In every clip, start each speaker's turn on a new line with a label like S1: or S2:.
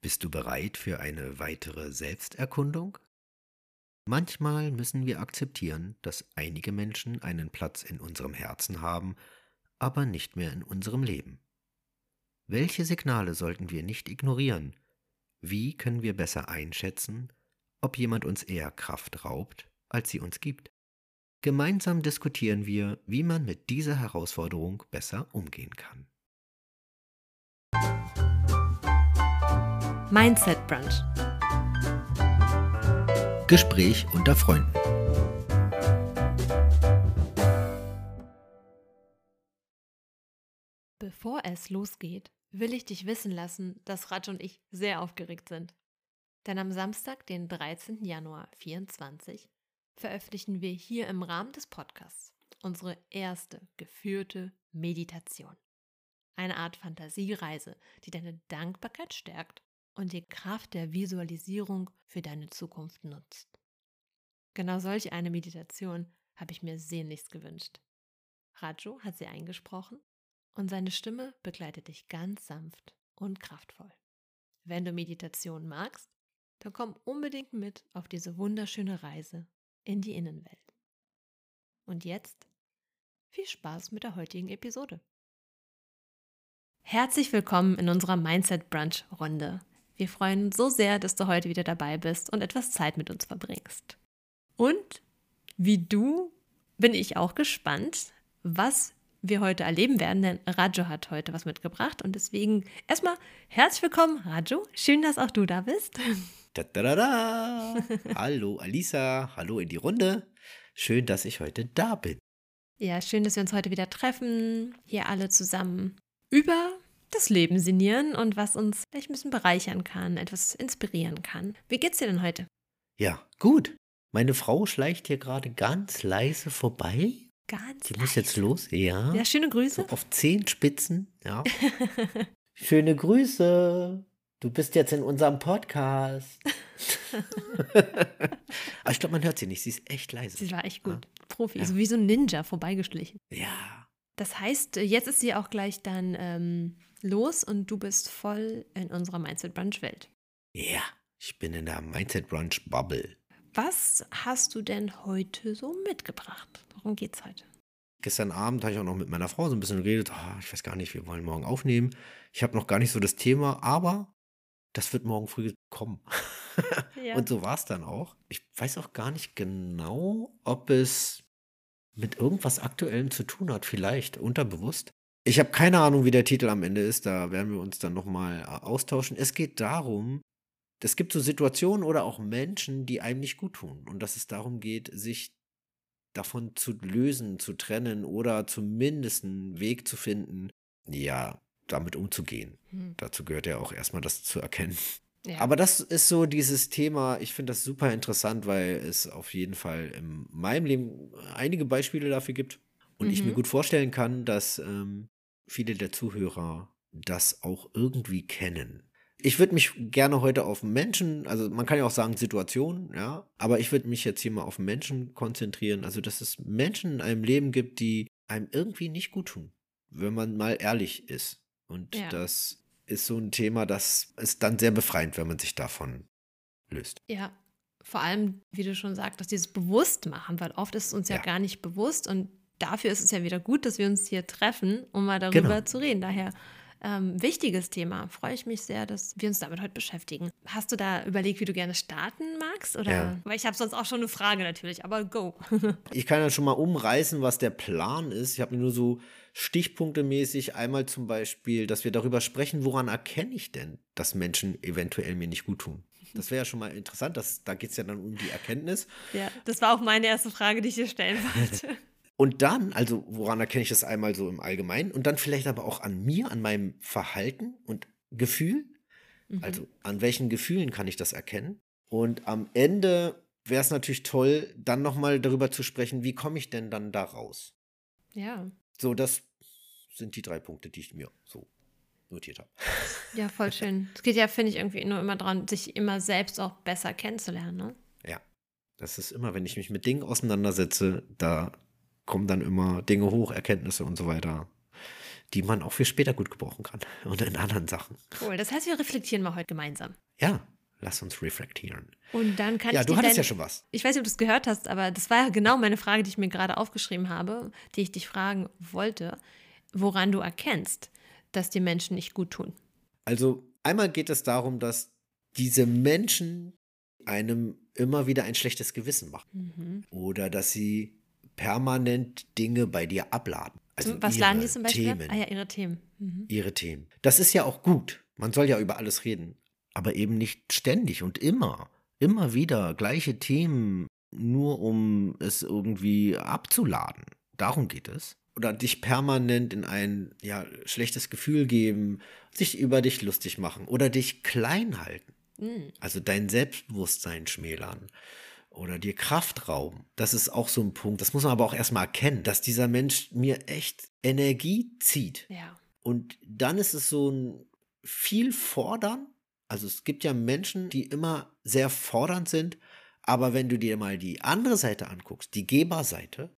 S1: Bist du bereit für eine weitere Selbsterkundung? Manchmal müssen wir akzeptieren, dass einige Menschen einen Platz in unserem Herzen haben, aber nicht mehr in unserem Leben. Welche Signale sollten wir nicht ignorieren? Wie können wir besser einschätzen, ob jemand uns eher Kraft raubt, als sie uns gibt? Gemeinsam diskutieren wir, wie man mit dieser Herausforderung besser umgehen kann.
S2: Mindset Brunch.
S1: Gespräch unter Freunden.
S2: Bevor es losgeht, will ich dich wissen lassen, dass Raj und ich sehr aufgeregt sind. Denn am Samstag, den 13. Januar 2024, veröffentlichen wir hier im Rahmen des Podcasts unsere erste geführte Meditation. Eine Art Fantasiereise, die deine Dankbarkeit stärkt und die Kraft der Visualisierung für deine Zukunft nutzt. Genau solch eine Meditation habe ich mir sehnlichst gewünscht. Raju hat sie eingesprochen und seine Stimme begleitet dich ganz sanft und kraftvoll. Wenn du Meditation magst, dann komm unbedingt mit auf diese wunderschöne Reise in die Innenwelt. Und jetzt viel Spaß mit der heutigen Episode. Herzlich willkommen in unserer Mindset Brunch Runde. Wir freuen uns so sehr, dass du heute wieder dabei bist und etwas Zeit mit uns verbringst. Und wie du bin ich auch gespannt, was wir heute erleben werden, denn Raju hat heute was mitgebracht und deswegen erstmal herzlich willkommen, Raju. Schön, dass auch du da bist.
S1: Da, da, da, da. hallo Alisa, hallo in die Runde. Schön, dass ich heute da bin.
S2: Ja, schön, dass wir uns heute wieder treffen, hier alle zusammen über das Leben sinnieren und was uns vielleicht ein bisschen bereichern kann, etwas inspirieren kann. Wie geht's dir denn heute?
S1: Ja, gut. Meine Frau schleicht hier gerade ganz leise vorbei.
S2: Ganz.
S1: Die muss jetzt los, ja.
S2: Ja, schöne Grüße.
S1: So auf Zehenspitzen, ja. Schöne Grüße. Du bist jetzt in unserem Podcast. Aber ich glaube, man hört sie nicht. Sie ist echt leise.
S2: Sie war echt gut. Ja. Profi, ja. so wie so ein Ninja vorbeigeschlichen.
S1: Ja.
S2: Das heißt, jetzt ist sie auch gleich dann ähm, los und du bist voll in unserer Mindset Brunch Welt.
S1: Ja, ich bin in der Mindset Brunch Bubble.
S2: Was hast du denn heute so mitgebracht? Worum geht's heute?
S1: Gestern Abend habe ich auch noch mit meiner Frau so ein bisschen geredet. Oh, ich weiß gar nicht, wir wollen morgen aufnehmen. Ich habe noch gar nicht so das Thema, aber das wird morgen früh kommen. Ja. Und so war es dann auch. Ich weiß auch gar nicht genau, ob es mit irgendwas Aktuellem zu tun hat, vielleicht unterbewusst. Ich habe keine Ahnung, wie der Titel am Ende ist, da werden wir uns dann nochmal äh, austauschen. Es geht darum, es gibt so Situationen oder auch Menschen, die einem nicht gut tun und dass es darum geht, sich davon zu lösen, zu trennen oder zumindest einen Weg zu finden, ja, damit umzugehen. Hm. Dazu gehört ja auch erstmal das zu erkennen. Ja. Aber das ist so dieses Thema, ich finde das super interessant, weil es auf jeden Fall in meinem Leben einige Beispiele dafür gibt und mhm. ich mir mhm. gut vorstellen kann, dass ähm, viele der Zuhörer das auch irgendwie kennen. Ich würde mich gerne heute auf Menschen, also man kann ja auch sagen Situationen, ja, aber ich würde mich jetzt hier mal auf Menschen konzentrieren, also dass es Menschen in einem Leben gibt, die einem irgendwie nicht gut tun, wenn man mal ehrlich ist. Und ja. das ist so ein Thema, das ist dann sehr befreiend, wenn man sich davon löst.
S2: Ja, vor allem, wie du schon sagst, dieses Bewusstmachen, weil oft ist es uns ja, ja gar nicht bewusst und dafür ist es ja wieder gut, dass wir uns hier treffen, um mal darüber genau. zu reden. Daher ähm, wichtiges Thema. Freue ich mich sehr, dass wir uns damit heute beschäftigen. Hast du da überlegt, wie du gerne starten magst? Oder? Ja. Weil ich habe sonst auch schon eine Frage natürlich, aber go.
S1: ich kann ja schon mal umreißen, was der Plan ist. Ich habe mir nur so stichpunktemäßig einmal zum Beispiel, dass wir darüber sprechen, woran erkenne ich denn, dass Menschen eventuell mir nicht gut tun. Das wäre ja schon mal interessant, dass, da geht es ja dann um die Erkenntnis.
S2: Ja, das war auch meine erste Frage, die ich dir stellen wollte.
S1: Und dann, also woran erkenne ich das einmal so im Allgemeinen und dann vielleicht aber auch an mir, an meinem Verhalten und Gefühl. Mhm. Also an welchen Gefühlen kann ich das erkennen? Und am Ende wäre es natürlich toll, dann nochmal darüber zu sprechen, wie komme ich denn dann da raus?
S2: Ja.
S1: So, das sind die drei Punkte, die ich mir so notiert habe.
S2: Ja, voll schön. Es geht ja, finde ich, irgendwie nur immer daran, sich immer selbst auch besser kennenzulernen, ne?
S1: Ja. Das ist immer, wenn ich mich mit Dingen auseinandersetze, da kommen dann immer Dinge hoch, Erkenntnisse und so weiter, die man auch für später gut gebrauchen kann und in anderen Sachen.
S2: Cool, das heißt, wir reflektieren mal heute gemeinsam.
S1: Ja, lass uns reflektieren.
S2: Und dann kann
S1: ja,
S2: ich
S1: du
S2: dir
S1: hattest
S2: dein-
S1: ja schon was.
S2: Ich weiß nicht, ob du es gehört hast, aber das war ja genau meine Frage, die ich mir gerade aufgeschrieben habe, die ich dich fragen wollte, woran du erkennst, dass dir Menschen nicht gut tun.
S1: Also einmal geht es darum, dass diese Menschen einem immer wieder ein schlechtes Gewissen machen.
S2: Mhm.
S1: Oder dass sie permanent Dinge bei dir abladen. Also
S2: Was laden die zum Beispiel?
S1: Themen,
S2: Ah ja, ihre Themen. Mhm.
S1: ihre Themen. Das ist ja auch gut. Man soll ja über alles reden. Aber eben nicht ständig und immer. Immer wieder gleiche Themen, nur um es irgendwie abzuladen. Darum geht es. Oder dich permanent in ein ja, schlechtes Gefühl geben, sich über dich lustig machen oder dich klein halten.
S2: Mhm.
S1: Also dein Selbstbewusstsein schmälern oder dir Kraft rauben. Das ist auch so ein Punkt. Das muss man aber auch erstmal erkennen, dass dieser Mensch mir echt Energie zieht.
S2: Ja.
S1: Und dann ist es so ein viel fordern. Also es gibt ja Menschen, die immer sehr fordernd sind, aber wenn du dir mal die andere Seite anguckst, die Geberseite,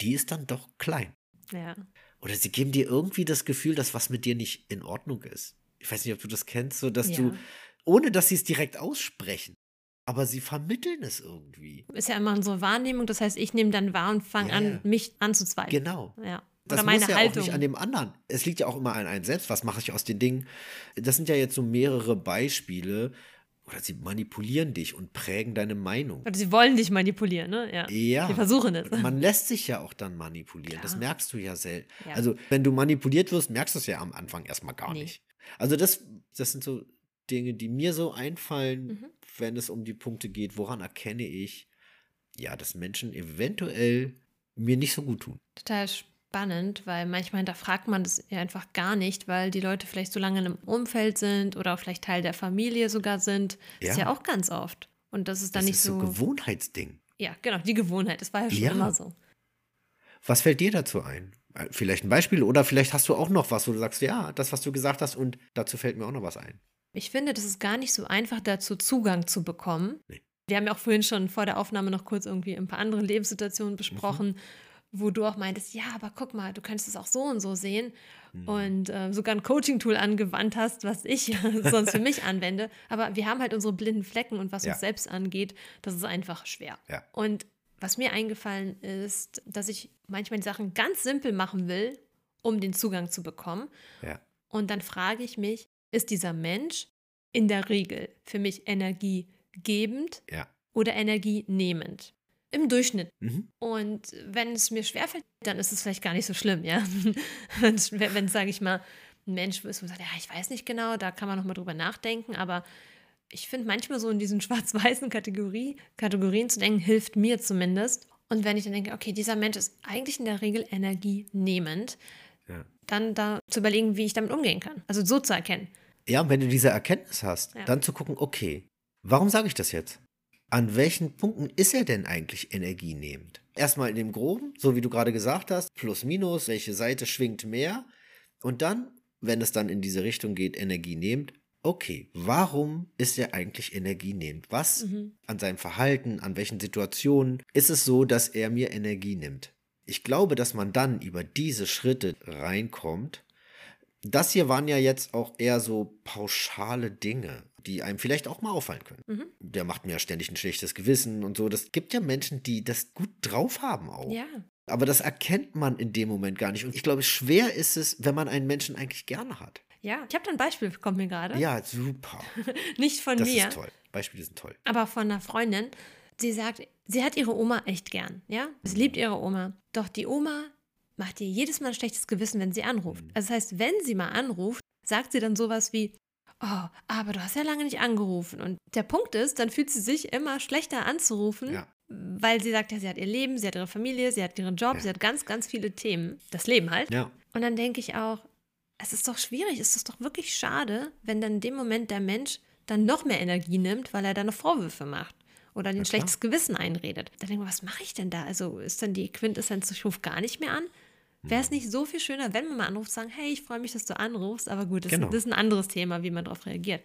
S1: die ist dann doch klein.
S2: Ja.
S1: Oder sie geben dir irgendwie das Gefühl, dass was mit dir nicht in Ordnung ist. Ich weiß nicht, ob du das kennst, so dass
S2: Ja.
S1: du, ohne dass sie es direkt aussprechen, aber sie vermitteln es irgendwie.
S2: Ist ja immer unsere Wahrnehmung, das heißt, ich nehme dann wahr und fange
S1: Ja,
S2: an, mich anzuzweifeln.
S1: Genau.
S2: Ja.
S1: Das
S2: Oder meine
S1: muss ja
S2: Haltung.
S1: auch nicht an dem anderen. Es liegt ja auch immer an einem selbst. Was mache ich aus den Dingen? Das sind ja jetzt so mehrere Beispiele. Oder sie manipulieren dich und prägen deine Meinung.
S2: Oder sie wollen dich manipulieren, ne? Ja.
S1: Ja.
S2: Sie versuchen es.
S1: Man lässt sich ja auch dann manipulieren. Das
S2: Klar.
S1: merkst du ja selten.
S2: Ja.
S1: Also, wenn du manipuliert wirst, merkst du es ja am Anfang erstmal gar
S2: Nee.
S1: nicht. Also, das, das sind so Dinge, die mir so einfallen,
S2: Mhm.
S1: wenn es um die Punkte geht, woran erkenne ich, ja, dass Menschen eventuell mir nicht so gut tun.
S2: Total spannend, weil manchmal hinterfragt man das ja einfach gar nicht, weil die Leute vielleicht so lange in einem Umfeld sind oder auch vielleicht Teil der Familie sogar sind. Das ist
S1: Ja.
S2: ja auch ganz oft. Und das ist dann
S1: das
S2: nicht
S1: ist so
S2: so.
S1: Gewohnheitsding.
S2: ja, genau, die Gewohnheit. Das war ja schon
S1: Ja.
S2: immer so.
S1: Was fällt dir dazu ein? Äh, Vielleicht ein Beispiel oder vielleicht hast du auch noch was, wo du sagst, ja, das, was du gesagt hast und dazu fällt mir auch noch was ein.
S2: Ich finde, das ist gar nicht so einfach, dazu Zugang zu bekommen.
S1: Nee.
S2: Wir haben ja auch vorhin schon vor der Aufnahme noch kurz irgendwie ein paar andere Lebenssituationen besprochen,
S1: Mhm.
S2: wo du auch meintest, ja, aber guck mal, du könntest es auch so und so sehen
S1: Mhm.
S2: und äh, sogar ein Coaching-Tool angewandt hast, was ich sonst für mich anwende. Aber wir haben halt unsere blinden Flecken und was
S1: Ja.
S2: uns selbst angeht, das ist einfach schwer.
S1: Ja.
S2: Und was mir eingefallen ist, dass ich manchmal die Sachen ganz simpel machen will, um den Zugang zu bekommen.
S1: Ja.
S2: Und dann frage ich mich, ist dieser Mensch in der Regel für mich energiegebend
S1: Ja.
S2: oder energienehmend? Im Durchschnitt.
S1: Mhm.
S2: Und wenn es mir schwerfällt, dann ist es vielleicht gar nicht so schlimm, ja. wenn sage ich mal, ein Mensch ist, wo sagt, ja, ich weiß nicht genau, da kann man nochmal drüber nachdenken, aber ich finde manchmal so in diesen schwarz-weißen Kategorie, Kategorien zu denken, hilft mir zumindest. Und wenn ich dann denke, okay, dieser Mensch ist eigentlich in der Regel energienehmend,
S1: Ja.
S2: dann da zu überlegen, wie ich damit umgehen kann. Also so zu erkennen.
S1: Ja, und wenn du diese Erkenntnis hast,
S2: Ja.
S1: dann zu gucken, okay, warum sage ich das jetzt? An welchen Punkten ist er denn eigentlich energienehmend? Erstmal in dem Groben, so wie du gerade gesagt hast, plus minus, welche Seite schwingt mehr? Und dann, wenn es dann in diese Richtung geht, energienehmend, okay, warum ist er eigentlich energienehmend? Was
S2: Mhm.
S1: an seinem Verhalten, an welchen Situationen ist es so, dass er mir Energie nimmt? Ich glaube, dass man dann über diese Schritte reinkommt. Das hier waren ja jetzt auch eher so pauschale Dinge, die einem vielleicht auch mal auffallen können.
S2: Mhm.
S1: Der macht mir ja ständig ein schlechtes Gewissen und so. Das gibt ja Menschen, die das gut drauf haben auch.
S2: Ja,
S1: Aber das erkennt man in dem Moment gar nicht. Und ich glaube, schwer ist es, wenn man einen Menschen eigentlich gerne hat.
S2: ja. Ich habe da ein Beispiel, kommt mir gerade.
S1: Ja, super.
S2: Nicht von
S1: Das
S2: mir,
S1: ist toll. Beispiele sind toll.
S2: aber von einer Freundin. Sie sagt, sie hat ihre Oma echt gern, ja? Sie liebt ihre Oma. Doch die Oma macht ihr jedes Mal ein schlechtes Gewissen, wenn sie anruft.
S1: Mhm.
S2: Also das heißt, wenn sie mal anruft, sagt sie dann sowas wie, oh, aber du hast ja lange nicht angerufen. Und der Punkt ist, dann fühlt sie sich immer schlechter anzurufen,
S1: Ja.
S2: weil sie sagt, ja, sie hat ihr Leben, sie hat ihre Familie, sie hat ihren Job,
S1: Ja.
S2: sie hat ganz, ganz viele Themen. Das Leben halt.
S1: Ja.
S2: Und dann denke ich auch, es ist doch schwierig, es ist doch wirklich schade, wenn dann in dem Moment der Mensch dann noch mehr Energie nimmt, weil er dann noch Vorwürfe macht oder ein
S1: klar.
S2: schlechtes Gewissen einredet. Dann denke ich mir, was mache ich denn da? Also ist dann die Quintessenz, ich rufe gar nicht mehr an? Wäre es nicht so viel schöner, wenn man mal anruft, sagen, hey, ich freue mich, dass du anrufst, aber gut, das,
S1: Genau.
S2: das ist ein anderes Thema, wie man darauf reagiert.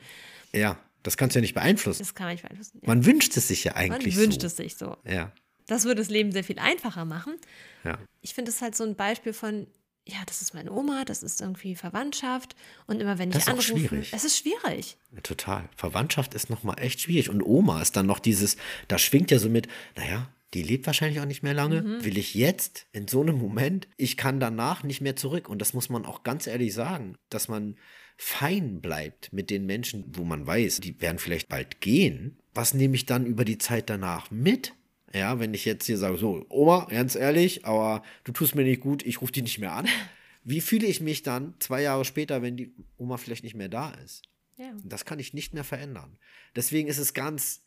S1: Ja, das kannst du ja nicht beeinflussen.
S2: Das kann man nicht beeinflussen. Ja.
S1: Man wünscht es sich ja
S2: Man
S1: eigentlich
S2: wünscht
S1: so.
S2: es sich so.
S1: Ja,
S2: Das würde das Leben sehr viel einfacher machen.
S1: ja.
S2: Ich finde es halt so ein Beispiel von, ja, das ist meine Oma, das ist irgendwie Verwandtschaft und immer wenn ich
S1: das ist
S2: anrufe,
S1: schwierig.
S2: es ist schwierig.
S1: Total. Verwandtschaft ist nochmal echt schwierig. Und Oma ist dann noch dieses, da schwingt ja so mit, naja, die lebt wahrscheinlich auch nicht mehr lange.
S2: Mhm.
S1: Will ich jetzt in so einem Moment, ich kann danach nicht mehr zurück. Und das muss man auch ganz ehrlich sagen, dass man fein bleibt mit den Menschen, wo man weiß, die werden vielleicht bald gehen. Was nehme ich dann über die Zeit danach mit? Ja, wenn ich jetzt hier sage, so, Oma, ganz ehrlich, aber du tust mir nicht gut, ich rufe dich nicht mehr an. Wie fühle ich mich dann zwei Jahre später, wenn die Oma vielleicht nicht mehr da ist?
S2: Ja.
S1: Das kann ich nicht mehr verändern. Deswegen ist es ganz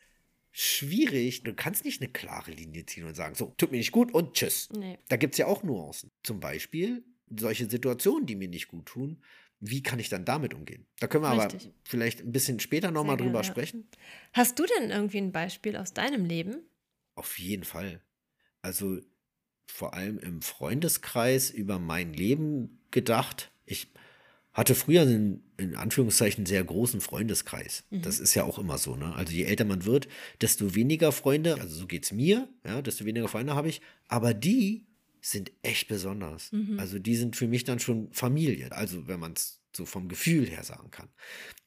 S1: schwierig. Du kannst nicht eine klare Linie ziehen und sagen, so, tut mir nicht gut und tschüss.
S2: Nee.
S1: Da gibt es ja auch Nuancen. Zum Beispiel solche Situationen, die mir nicht gut tun. Wie kann ich dann damit umgehen? Da können wir
S2: Richtig.
S1: aber vielleicht ein bisschen später nochmal drüber
S2: gerne,
S1: sprechen.
S2: Hast du denn irgendwie ein Beispiel aus deinem Leben?
S1: Auf jeden Fall. Also vor allem im Freundeskreis über mein Leben gedacht. Ich hatte früher einen, in Anführungszeichen, sehr großen Freundeskreis. Das ist ja auch immer so, ne? Also je älter man wird, desto weniger Freunde, also so geht es mir, ja, desto weniger Freunde habe ich. Aber die sind echt besonders. Also die sind für mich dann schon Familie. Also wenn man es so vom Gefühl her sagen kann.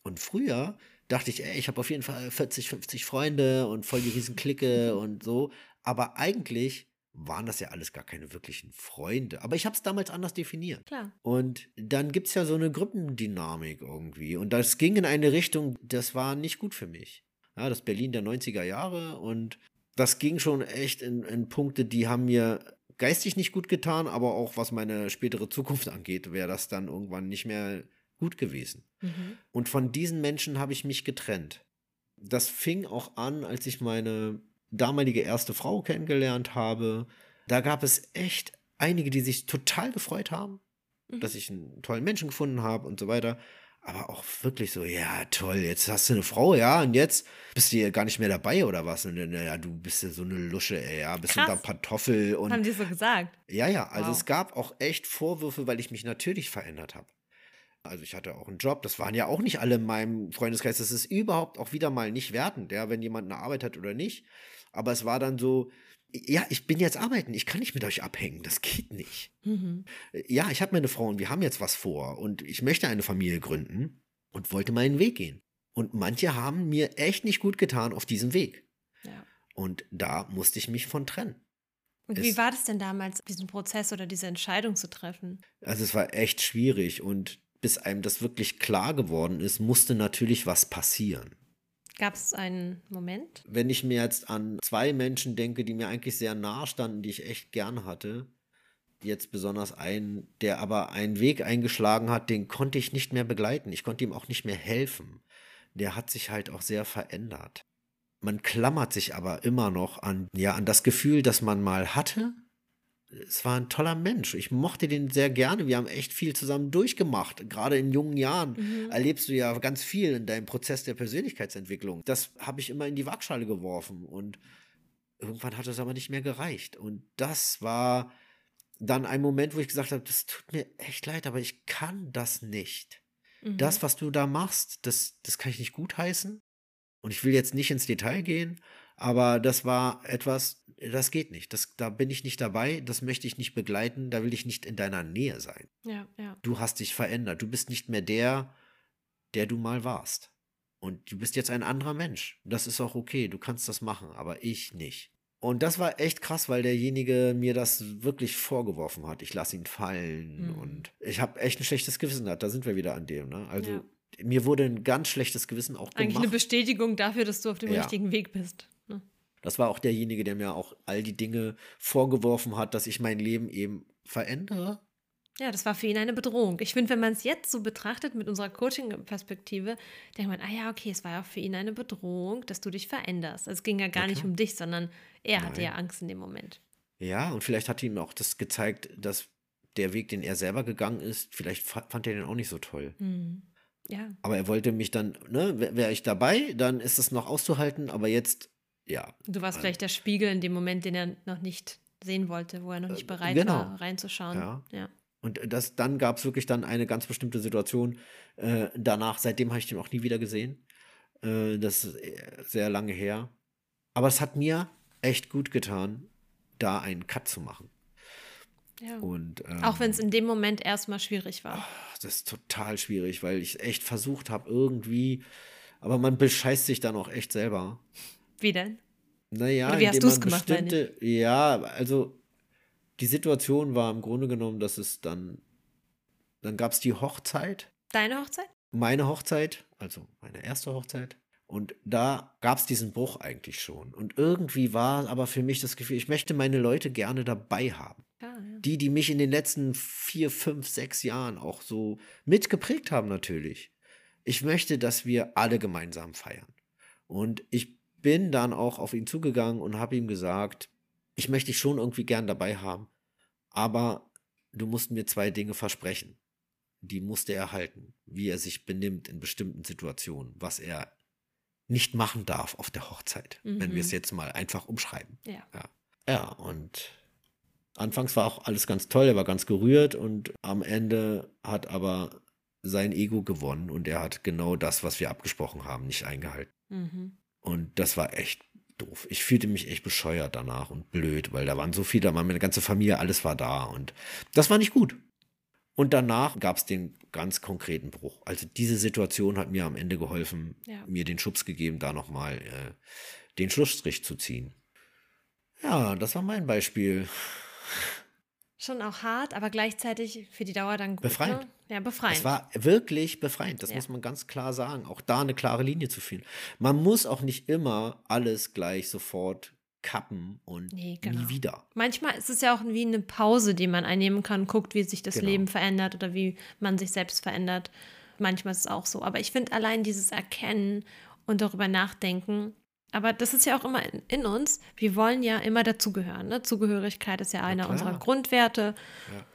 S1: Und früher dachte ich, ey, ich habe auf jeden Fall 40, 50 Freunde und voll die riesen Clique und so. Aber eigentlich waren das ja alles gar keine wirklichen Freunde. Aber ich habe es damals anders definiert.
S2: Klar.
S1: Und dann gibt es ja so eine Gruppendynamik irgendwie. Und das ging in eine Richtung, das war nicht gut für mich. Ja, das Berlin der 90er Jahre. Und das ging schon echt in, in Punkte, die haben mir geistig nicht gut getan, aber auch was meine spätere Zukunft angeht, wäre das dann irgendwann nicht mehr gut gewesen.
S2: Mhm.
S1: Und von diesen Menschen habe ich mich getrennt. Das fing auch an, als ich meine damalige erste Frau kennengelernt habe. Da gab es echt einige, die sich total gefreut haben,
S2: Mhm.
S1: dass ich einen tollen Menschen gefunden habe und so weiter. Aber auch wirklich so, ja, toll, jetzt hast du eine Frau, ja, und jetzt bist du hier gar nicht mehr dabei oder was? Und dann, ja, du bist ja so eine Lusche, ey, ja, bist
S2: Krass.
S1: da Pantoffel und
S2: Haben die so gesagt?
S1: ja, ja, also
S2: Wow.
S1: es gab auch echt Vorwürfe, weil ich mich natürlich verändert habe. Also ich hatte auch einen Job, das waren ja auch nicht alle in meinem Freundeskreis, das ist überhaupt auch wieder mal nicht wertend, ja, wenn jemand eine Arbeit hat oder nicht. Aber es war dann so, ja, ich bin jetzt arbeiten, ich kann nicht mit euch abhängen, das geht nicht.
S2: Mhm.
S1: Ja, ich habe meine Frau und wir haben jetzt was vor und ich möchte eine Familie gründen und wollte meinen Weg gehen. Und manche haben mir echt nicht gut getan auf diesem Weg.
S2: Ja.
S1: Und da musste ich mich von trennen.
S2: Und wie
S1: Es-
S2: war das denn damals, diesen Prozess oder diese Entscheidung zu treffen?
S1: Also es war echt schwierig und bis einem das wirklich klar geworden ist, musste natürlich was passieren.
S2: Gab es einen Moment?
S1: Wenn ich mir jetzt an zwei Menschen denke, die mir eigentlich sehr nahe standen, die ich echt gern hatte, jetzt besonders einen, der aber einen Weg eingeschlagen hat, den konnte ich nicht mehr begleiten. Ich konnte ihm auch nicht mehr helfen. Der hat sich halt auch sehr verändert. Man klammert sich aber immer noch an, ja, an das Gefühl, das man mal hatte. Es war ein toller Mensch. Ich mochte den sehr gerne. Wir haben echt viel zusammen durchgemacht. Gerade in jungen Jahren
S2: Mhm.
S1: erlebst du ja ganz viel in deinem Prozess der Persönlichkeitsentwicklung. Das habe ich immer in die Waagschale geworfen und irgendwann hat es aber nicht mehr gereicht. Und das war dann ein Moment, wo ich gesagt habe, das tut mir echt leid, aber ich kann das nicht.
S2: Mhm.
S1: Das, was du da machst, das, das kann ich nicht gutheißen. Und ich will jetzt nicht ins Detail gehen, aber das war etwas, das geht nicht. Das, da bin ich nicht dabei, das möchte ich nicht begleiten, da will ich nicht in deiner Nähe sein.
S2: Ja, ja.
S1: Du hast dich verändert. Du bist nicht mehr der, der du mal warst. Und du bist jetzt ein anderer Mensch. Das ist auch okay, du kannst das machen, aber ich nicht. Und das war echt krass, weil derjenige mir das wirklich vorgeworfen hat. Ich lasse ihn fallen
S2: Mhm.
S1: und ich habe echt ein schlechtes Gewissen gehabt. Da sind wir wieder an dem. Ne? Also
S2: Ja.
S1: mir wurde ein ganz schlechtes Gewissen auch
S2: Eigentlich eine
S1: gemacht.
S2: Bestätigung dafür, dass du auf dem
S1: Ja.
S2: richtigen Weg bist.
S1: Das war auch derjenige, der mir auch all die Dinge vorgeworfen hat, dass ich mein Leben eben verändere.
S2: Ja, das war für ihn eine Bedrohung. Ich finde, wenn man es jetzt so betrachtet mit unserer Coaching-Perspektive, denkt man, ah ja, okay, es war ja auch für ihn eine Bedrohung, dass du dich veränderst. Also es ging ja gar
S1: Ja,
S2: nicht um dich, sondern er hatte
S1: Nein.
S2: ja Angst in dem Moment.
S1: Ja, und vielleicht hat ihm auch das gezeigt, dass der Weg, den er selber gegangen ist, vielleicht fa- fand er den auch nicht so toll.
S2: Mhm. Ja,
S1: Aber er wollte mich dann, ne, wäre ich dabei, dann ist es noch auszuhalten, aber jetzt, ja.
S2: du warst
S1: Äh,
S2: vielleicht der Spiegel in dem Moment, den er noch nicht sehen wollte, wo er noch nicht
S1: Äh,
S2: bereit
S1: genau.
S2: war, reinzuschauen.
S1: Ja.
S2: ja.
S1: Und das, dann gab es wirklich dann eine ganz bestimmte Situation. Äh, danach, seitdem habe ich den auch nie wieder gesehen. Äh, das ist äh, sehr lange her. Aber es hat mir echt gut getan, da einen Cut zu machen.
S2: Ja.
S1: Und, ähm,
S2: Auch wenn es in dem Moment erstmal schwierig war.
S1: ach, das ist total schwierig, weil ich echt versucht habe, irgendwie, aber man bescheißt sich dann auch echt selber.
S2: Wie denn?
S1: Naja,
S2: Oder wie hast du's
S1: man
S2: gemacht,
S1: bestimmte, ja, also die Situation war im Grunde genommen, dass es dann, dann gab es die Hochzeit,
S2: Deine Hochzeit?
S1: meine Hochzeit, also meine erste Hochzeit. Und da gab es diesen Bruch eigentlich schon. Und irgendwie war aber für mich das Gefühl, ich möchte meine Leute gerne dabei haben.
S2: Ja, ja.
S1: Die, die mich in den letzten vier, fünf, sechs Jahren auch so mitgeprägt haben, natürlich. Ich möchte, dass wir alle gemeinsam feiern. Und ich bin dann auch auf ihn zugegangen und habe ihm gesagt, ich möchte dich schon irgendwie gern dabei haben, aber du musst mir zwei Dinge versprechen. Die musste er halten, wie er sich benimmt in bestimmten Situationen, was er nicht machen darf auf der Hochzeit, wenn wir es
S2: Mhm.
S1: jetzt mal einfach umschreiben.
S2: Ja.
S1: Ja. ja, und anfangs war auch alles ganz toll, er war ganz gerührt und am Ende hat aber sein Ego gewonnen und er hat genau das, was wir abgesprochen haben, nicht eingehalten.
S2: Mhm.
S1: Und das war echt doof. Ich fühlte mich echt bescheuert danach und blöd, weil da waren so viele, da war meine ganze Familie, alles war da und das war nicht gut. Und danach gab es den ganz konkreten Bruch. Also diese Situation hat mir am Ende geholfen,
S2: Ja.
S1: mir den Schubs gegeben, da nochmal äh, den Schlussstrich zu ziehen. Ja, das war mein Beispiel.
S2: Schon auch hart, aber gleichzeitig für die Dauer dann gut.
S1: Befreiend.
S2: Ne? Ja, befreiend.
S1: Es war wirklich befreiend, das
S2: Ja.
S1: muss man ganz klar sagen. Auch da eine klare Linie zu führen. Man muss auch nicht immer alles gleich sofort kappen und
S2: Nee, genau.
S1: nie wieder.
S2: Manchmal ist es ja auch wie eine Pause, die man einnehmen kann, guckt, wie sich das
S1: Genau.
S2: Leben verändert oder wie man sich selbst verändert. Manchmal ist es auch so. Aber ich finde allein dieses Erkennen und darüber nachdenken, aber das ist ja auch immer in, in uns. Wir wollen ja immer dazugehören. Ne? Zugehörigkeit ist ja einer
S1: klar.
S2: unserer Grundwerte.
S1: Ja.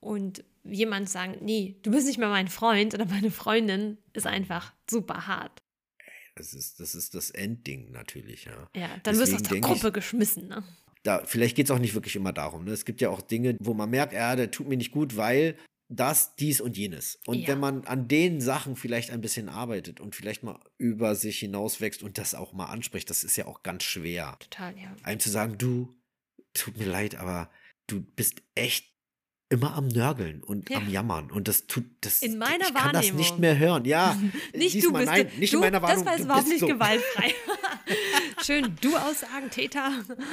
S2: Und jemand sagen, nee, du bist nicht mehr mein Freund oder meine Freundin, ist einfach super hart.
S1: Das ist, das ist das Endding natürlich, ja.
S2: Ja, dann wirst du aus der
S1: denke ich-
S2: Gruppe geschmissen. Ne?
S1: Da, vielleicht geht es auch nicht wirklich immer darum. Ne? Es gibt ja auch Dinge, wo man merkt, ja, der tut mir nicht gut, weil das, dies und jenes. Und
S2: Ja.
S1: wenn man an den Sachen vielleicht ein bisschen arbeitet und vielleicht mal über sich hinauswächst und das auch mal anspricht, das ist ja auch ganz schwer.
S2: Total, ja.
S1: einem zu sagen, du, tut mir leid, aber du bist echt immer am Nörgeln und
S2: Ja.
S1: am Jammern und das tut das
S2: In meiner
S1: ich kann das nicht
S2: Wahrnehmung.
S1: mehr hören. Ja,
S2: Nicht
S1: diesmal
S2: du bist
S1: nein, nicht
S2: du,
S1: in meiner Wahrnehmung.
S2: Das war jetzt überhaupt nicht
S1: so.
S2: gewaltfrei. Schön, du Aussagen, Täter.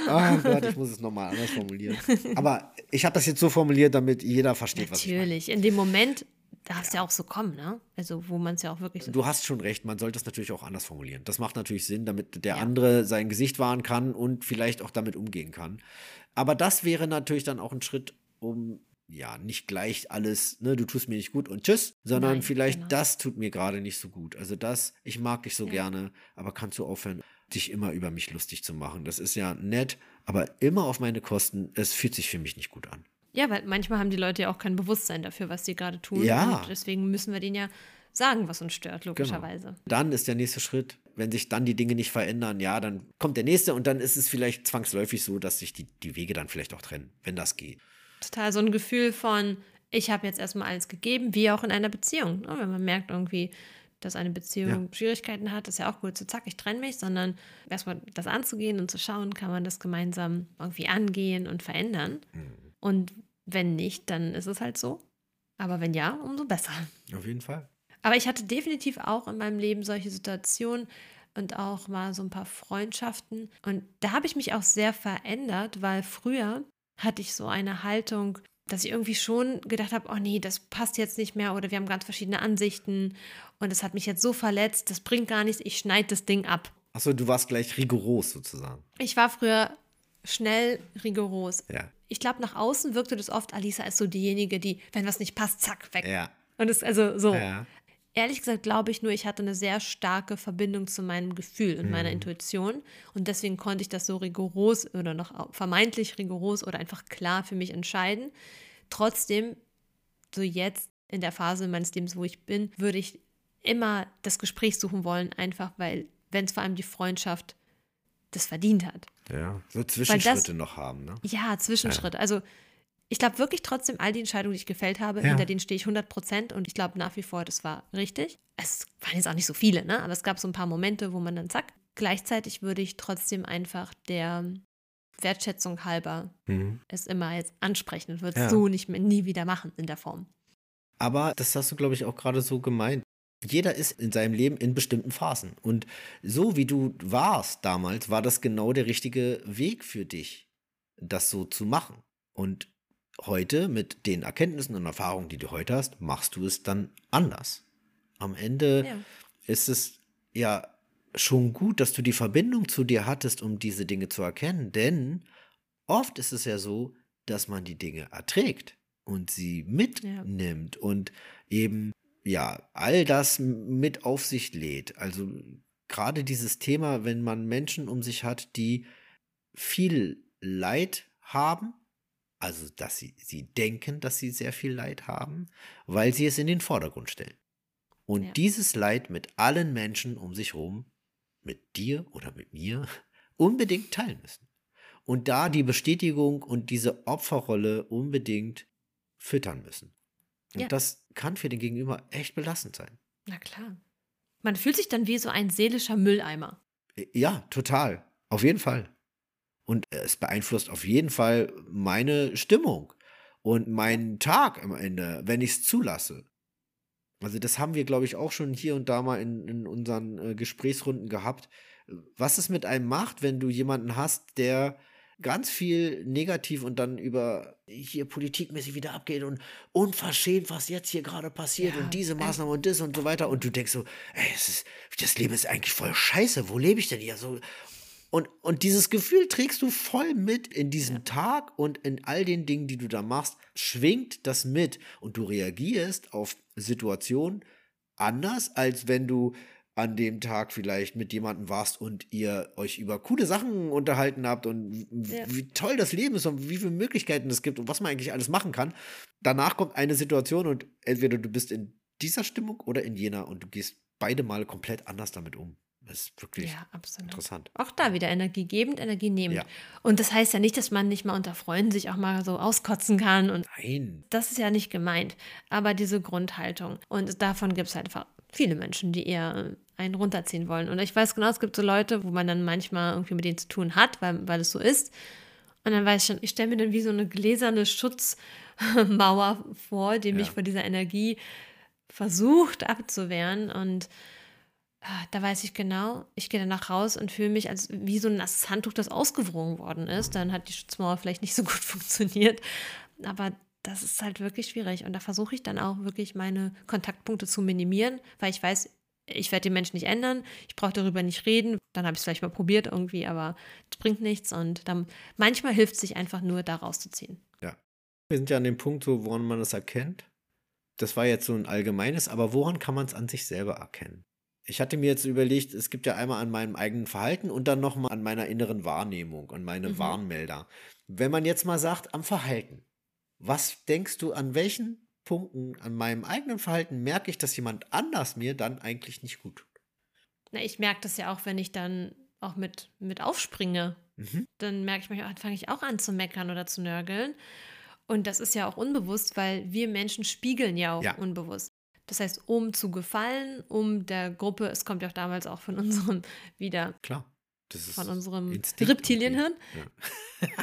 S1: Oh Gott, ich muss es nochmal anders formulieren. Aber ich habe das jetzt so formuliert, damit jeder versteht, was ich meine.
S2: Natürlich, in dem Moment darf es ja. auch so kommen, ne? Also, wo man es ja auch wirklich so.
S1: Du hast schon recht, man sollte es natürlich auch anders formulieren. Das macht natürlich Sinn, damit der
S2: Ja.
S1: andere sein Gesicht wahren kann und vielleicht auch damit umgehen kann. Aber das wäre natürlich dann auch ein Schritt, um ja nicht gleich alles, ne, du tust mir nicht gut und tschüss, sondern
S2: Nein,
S1: vielleicht
S2: genau.
S1: das tut mir gerade nicht so gut. Also das, ich mag dich so
S2: Ja.
S1: gerne, aber kannst du aufhören, dich immer über mich lustig zu machen. Das ist ja nett, aber immer auf meine Kosten. Es fühlt sich für mich nicht gut an.
S2: Ja, weil manchmal haben die Leute ja auch kein Bewusstsein dafür, was sie gerade tun.
S1: Ja.
S2: Und deswegen müssen wir denen ja sagen, was uns stört, logischerweise.
S1: Dann ist der nächste Schritt, wenn sich dann die Dinge nicht verändern, ja, dann kommt der nächste und dann ist es vielleicht zwangsläufig so, dass sich die, die Wege dann vielleicht auch trennen, wenn das geht.
S2: Total so ein Gefühl von, ich habe jetzt erstmal alles gegeben, wie auch in einer Beziehung. Ne? Wenn man merkt irgendwie, dass eine Beziehung Schwierigkeiten hat, ist ja auch gut, so zack, ich trenne mich, sondern erstmal das anzugehen und zu schauen, kann man das gemeinsam irgendwie angehen und verändern. Und wenn nicht, dann ist es halt so. Aber wenn ja, umso besser.
S1: Auf jeden Fall.
S2: Aber ich hatte definitiv auch in meinem Leben solche Situationen und auch mal so ein paar Freundschaften. Und da habe ich mich auch sehr verändert, weil früher hatte ich so eine Haltung, dass ich irgendwie schon gedacht habe, oh nee, das passt jetzt nicht mehr oder wir haben ganz verschiedene Ansichten und es hat mich jetzt so verletzt, das bringt gar nichts, ich schneide das Ding ab.
S1: Achso, du warst gleich rigoros sozusagen.
S2: Ich war früher schnell rigoros.
S1: Ja.
S2: Ich glaube, nach außen wirkte das oft, Alisa ist so diejenige, die, wenn was nicht passt, zack, weg.
S1: Ja.
S2: Und es also so.
S1: Ja.
S2: Ehrlich gesagt glaube ich nur, ich hatte eine sehr starke Verbindung zu meinem Gefühl und meiner Intuition. Und deswegen konnte ich das so rigoros oder noch vermeintlich rigoros oder einfach klar für mich entscheiden. Trotzdem, so jetzt in der Phase meines Lebens, wo ich bin, würde ich immer das Gespräch suchen wollen, einfach weil, wenn es vor allem die Freundschaft das verdient hat.
S1: Ja. So Zwischenschritte noch haben, ne?
S2: Ja, Zwischenschritte. Also ich glaube wirklich trotzdem, all die Entscheidungen, die ich gefällt habe,
S1: Ja.
S2: hinter denen stehe ich 100 Prozent und ich glaube nach wie vor, das war richtig. Es waren jetzt auch nicht so viele, ne? aber es gab so ein paar Momente, wo man dann zack. Gleichzeitig würde ich trotzdem einfach der Wertschätzung halber mhm. es immer jetzt ansprechen und wird es ja. so nicht mehr, nie wieder machen in der Form.
S1: Aber das hast du, glaube ich, auch gerade so gemeint. Jeder ist in seinem Leben in bestimmten Phasen. Und so wie du warst damals, war das genau der richtige Weg für dich, das so zu machen. Und heute, mit den Erkenntnissen und Erfahrungen, die du heute hast, machst du es dann anders. Am Ende ja. ist es ja schon gut, dass du die Verbindung zu dir hattest, um diese Dinge zu erkennen. Denn oft ist es ja so, dass man die Dinge erträgt und sie mitnimmt ja. und eben ja all das mit auf sich lädt. Also gerade dieses Thema, wenn man Menschen um sich hat, die viel Leid haben, also dass sie, sie denken, dass sie sehr viel Leid haben, weil sie es in den Vordergrund stellen. Und ja. dieses Leid mit allen Menschen um sich herum, mit dir oder mit mir, unbedingt teilen müssen. Und da die Bestätigung und diese Opferrolle unbedingt füttern müssen. Und ja. das kann für den Gegenüber echt belastend sein.
S2: Na klar. Man fühlt sich dann wie so ein seelischer Mülleimer.
S1: Ja, total. Auf jeden Fall. Und es beeinflusst auf jeden Fall meine Stimmung und meinen Tag am Ende, wenn ich es zulasse. Also das haben wir, glaube ich, auch schon hier und da mal in, in unseren äh, Gesprächsrunden gehabt. Was es mit einem macht, wenn du jemanden hast, der ganz viel negativ und dann über hier politikmäßig wieder abgeht und unverschämt, was jetzt hier gerade passiert ja, und diese Maßnahme und das und so weiter. Und du denkst so, ey, ist, das Leben ist eigentlich voll scheiße, wo lebe ich denn hier? So, und, und dieses Gefühl trägst du voll mit in diesem ja. Tag und in all den Dingen, die du da machst, schwingt das mit und du reagierst auf Situationen anders, als wenn du an dem Tag vielleicht mit jemandem warst und ihr euch über coole Sachen unterhalten habt und ja. wie toll das Leben ist und wie viele Möglichkeiten es gibt und was man eigentlich alles machen kann. Danach kommt eine Situation und entweder du bist in dieser Stimmung oder in jener und du gehst beide Mal komplett anders damit um. Das ist wirklich ja, interessant.
S2: Auch da wieder Energie gebend, Energie nehmend. Ja. Und das heißt ja nicht, dass man nicht mal unter Freunden sich auch mal so auskotzen kann. Und
S1: Nein.
S2: Das ist ja nicht gemeint. Aber diese Grundhaltung. Und davon gibt es halt einfach viele Menschen, die eher einen runterziehen wollen. Und ich weiß genau, es gibt so Leute, wo man dann manchmal irgendwie mit denen zu tun hat, weil, weil es so ist. Und dann weiß ich schon, ich stelle mir dann wie so eine gläserne Schutzmauer vor, die ja. mich vor dieser Energie versucht abzuwehren. Und da weiß ich genau, ich gehe danach raus und fühle mich als wie so ein nasses Handtuch, das ausgewrungen worden ist. Dann hat die Schutzmauer vielleicht nicht so gut funktioniert. Aber das ist halt wirklich schwierig. Und da versuche ich dann auch wirklich meine Kontaktpunkte zu minimieren, weil ich weiß, ich werde den Menschen nicht ändern, ich brauche darüber nicht reden. Dann habe ich es vielleicht mal probiert irgendwie, aber es bringt nichts. Und dann manchmal hilft es sich einfach nur, da rauszuziehen.
S1: Ja. Wir sind ja an dem Punkt, so, woran man das erkennt. Das war jetzt so ein allgemeines, aber woran kann man es an sich selber erkennen? Ich hatte mir jetzt überlegt, es gibt ja einmal an meinem eigenen Verhalten und dann nochmal an meiner inneren Wahrnehmung, an meine mhm. Warnmelder. Wenn man jetzt mal sagt, am Verhalten, was denkst du, an welchen Punkten, an meinem eigenen Verhalten merke ich, dass jemand anders mir dann eigentlich nicht gut tut?
S2: Na, ich merke das ja auch, wenn ich dann auch mit, mit aufspringe. Mhm. Dann merke ich manchmal, fange ich auch an zu meckern oder zu nörgeln. Und das ist ja auch unbewusst, weil wir Menschen spiegeln ja auch ja. unbewusst. Das heißt, um zu gefallen, um der Gruppe, es kommt ja auch damals auch von unserem wieder.
S1: Klar.
S2: Das ist von unserem Reptilienhirn. Ja.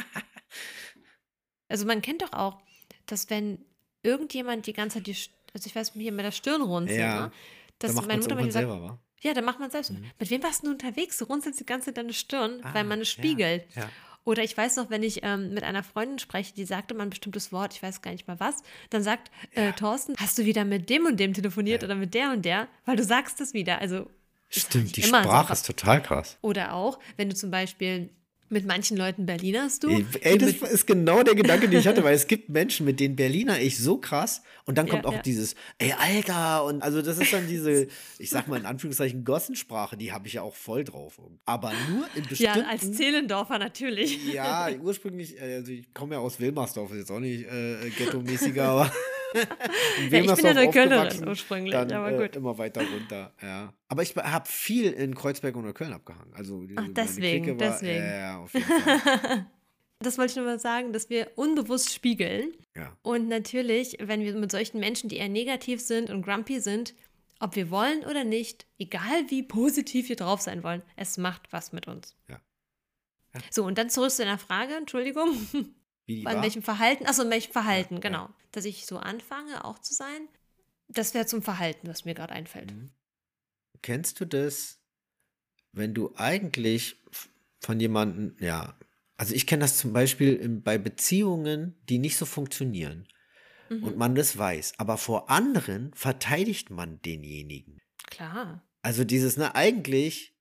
S2: also man kennt doch auch, dass wenn irgendjemand die ganze Zeit die, also ich weiß, hier mit der Stirn runzelt, ja. ne? dass
S1: da meine Mutter mal gesagt, selber,
S2: ja, da macht man selbst. Mhm. Mit wem warst du unterwegs? Du runzelst die ganze Zeit deine Stirn, ah, weil man es spiegelt. Ja, ja. Oder ich weiß noch, wenn ich ähm, mit einer Freundin spreche, die sagte mal ein bestimmtes Wort, ich weiß gar nicht mal was, dann sagt äh, Thorsten, hast du wieder mit dem und dem telefoniert oder mit der und der? Weil du sagst es wieder. Also
S1: Stimmt, die Sprache so. ist total krass.
S2: Oder auch, wenn du zum Beispiel mit manchen Leuten Berlinerst du?
S1: Ey, das ist genau der Gedanke, den ich hatte, weil es gibt Menschen, mit denen Berliner ich so krass und dann kommt ja, auch ja. dieses, ey, Alter, und also das ist dann diese, ich sag mal in Anführungszeichen, Gossensprache, die habe ich ja auch voll drauf. Aber nur in bestimmten...
S2: Ja, als Zehlendorfer natürlich.
S1: Ja, ursprünglich, äh, also ich komme ja aus Wilmersdorf, ist jetzt auch nicht äh, ghetto-mäßiger, aber
S2: ja, ich bin ja eine Kölnerin ursprünglich,
S1: dann,
S2: aber gut.
S1: Äh, immer weiter runter, ja. Aber ich habe viel in Kreuzberg und Köln abgehangen. Also,
S2: Ach, deswegen, war, deswegen.
S1: Ja, auf jeden Fall.
S2: Das wollte ich nur mal sagen, dass wir unbewusst spiegeln.
S1: Ja.
S2: Und natürlich, wenn wir mit solchen Menschen, die eher negativ sind und grumpy sind, ob wir wollen oder nicht, egal wie positiv wir drauf sein wollen, es macht was mit uns.
S1: Ja.
S2: Ja. So, und dann zurück zu deiner Frage, Entschuldigung. Wie An war? welchem Verhalten? Achso, in welchem Verhalten, ja, genau. Ja. Dass ich so anfange, auch zu sein. Das wäre zum Verhalten, was mir gerade einfällt. Mhm.
S1: Kennst du das, wenn du eigentlich von jemandem, ja, also ich kenne das zum Beispiel bei Beziehungen, die nicht so funktionieren mhm. und man das weiß, aber vor anderen verteidigt man denjenigen.
S2: Klar.
S1: Also dieses, ne, eigentlich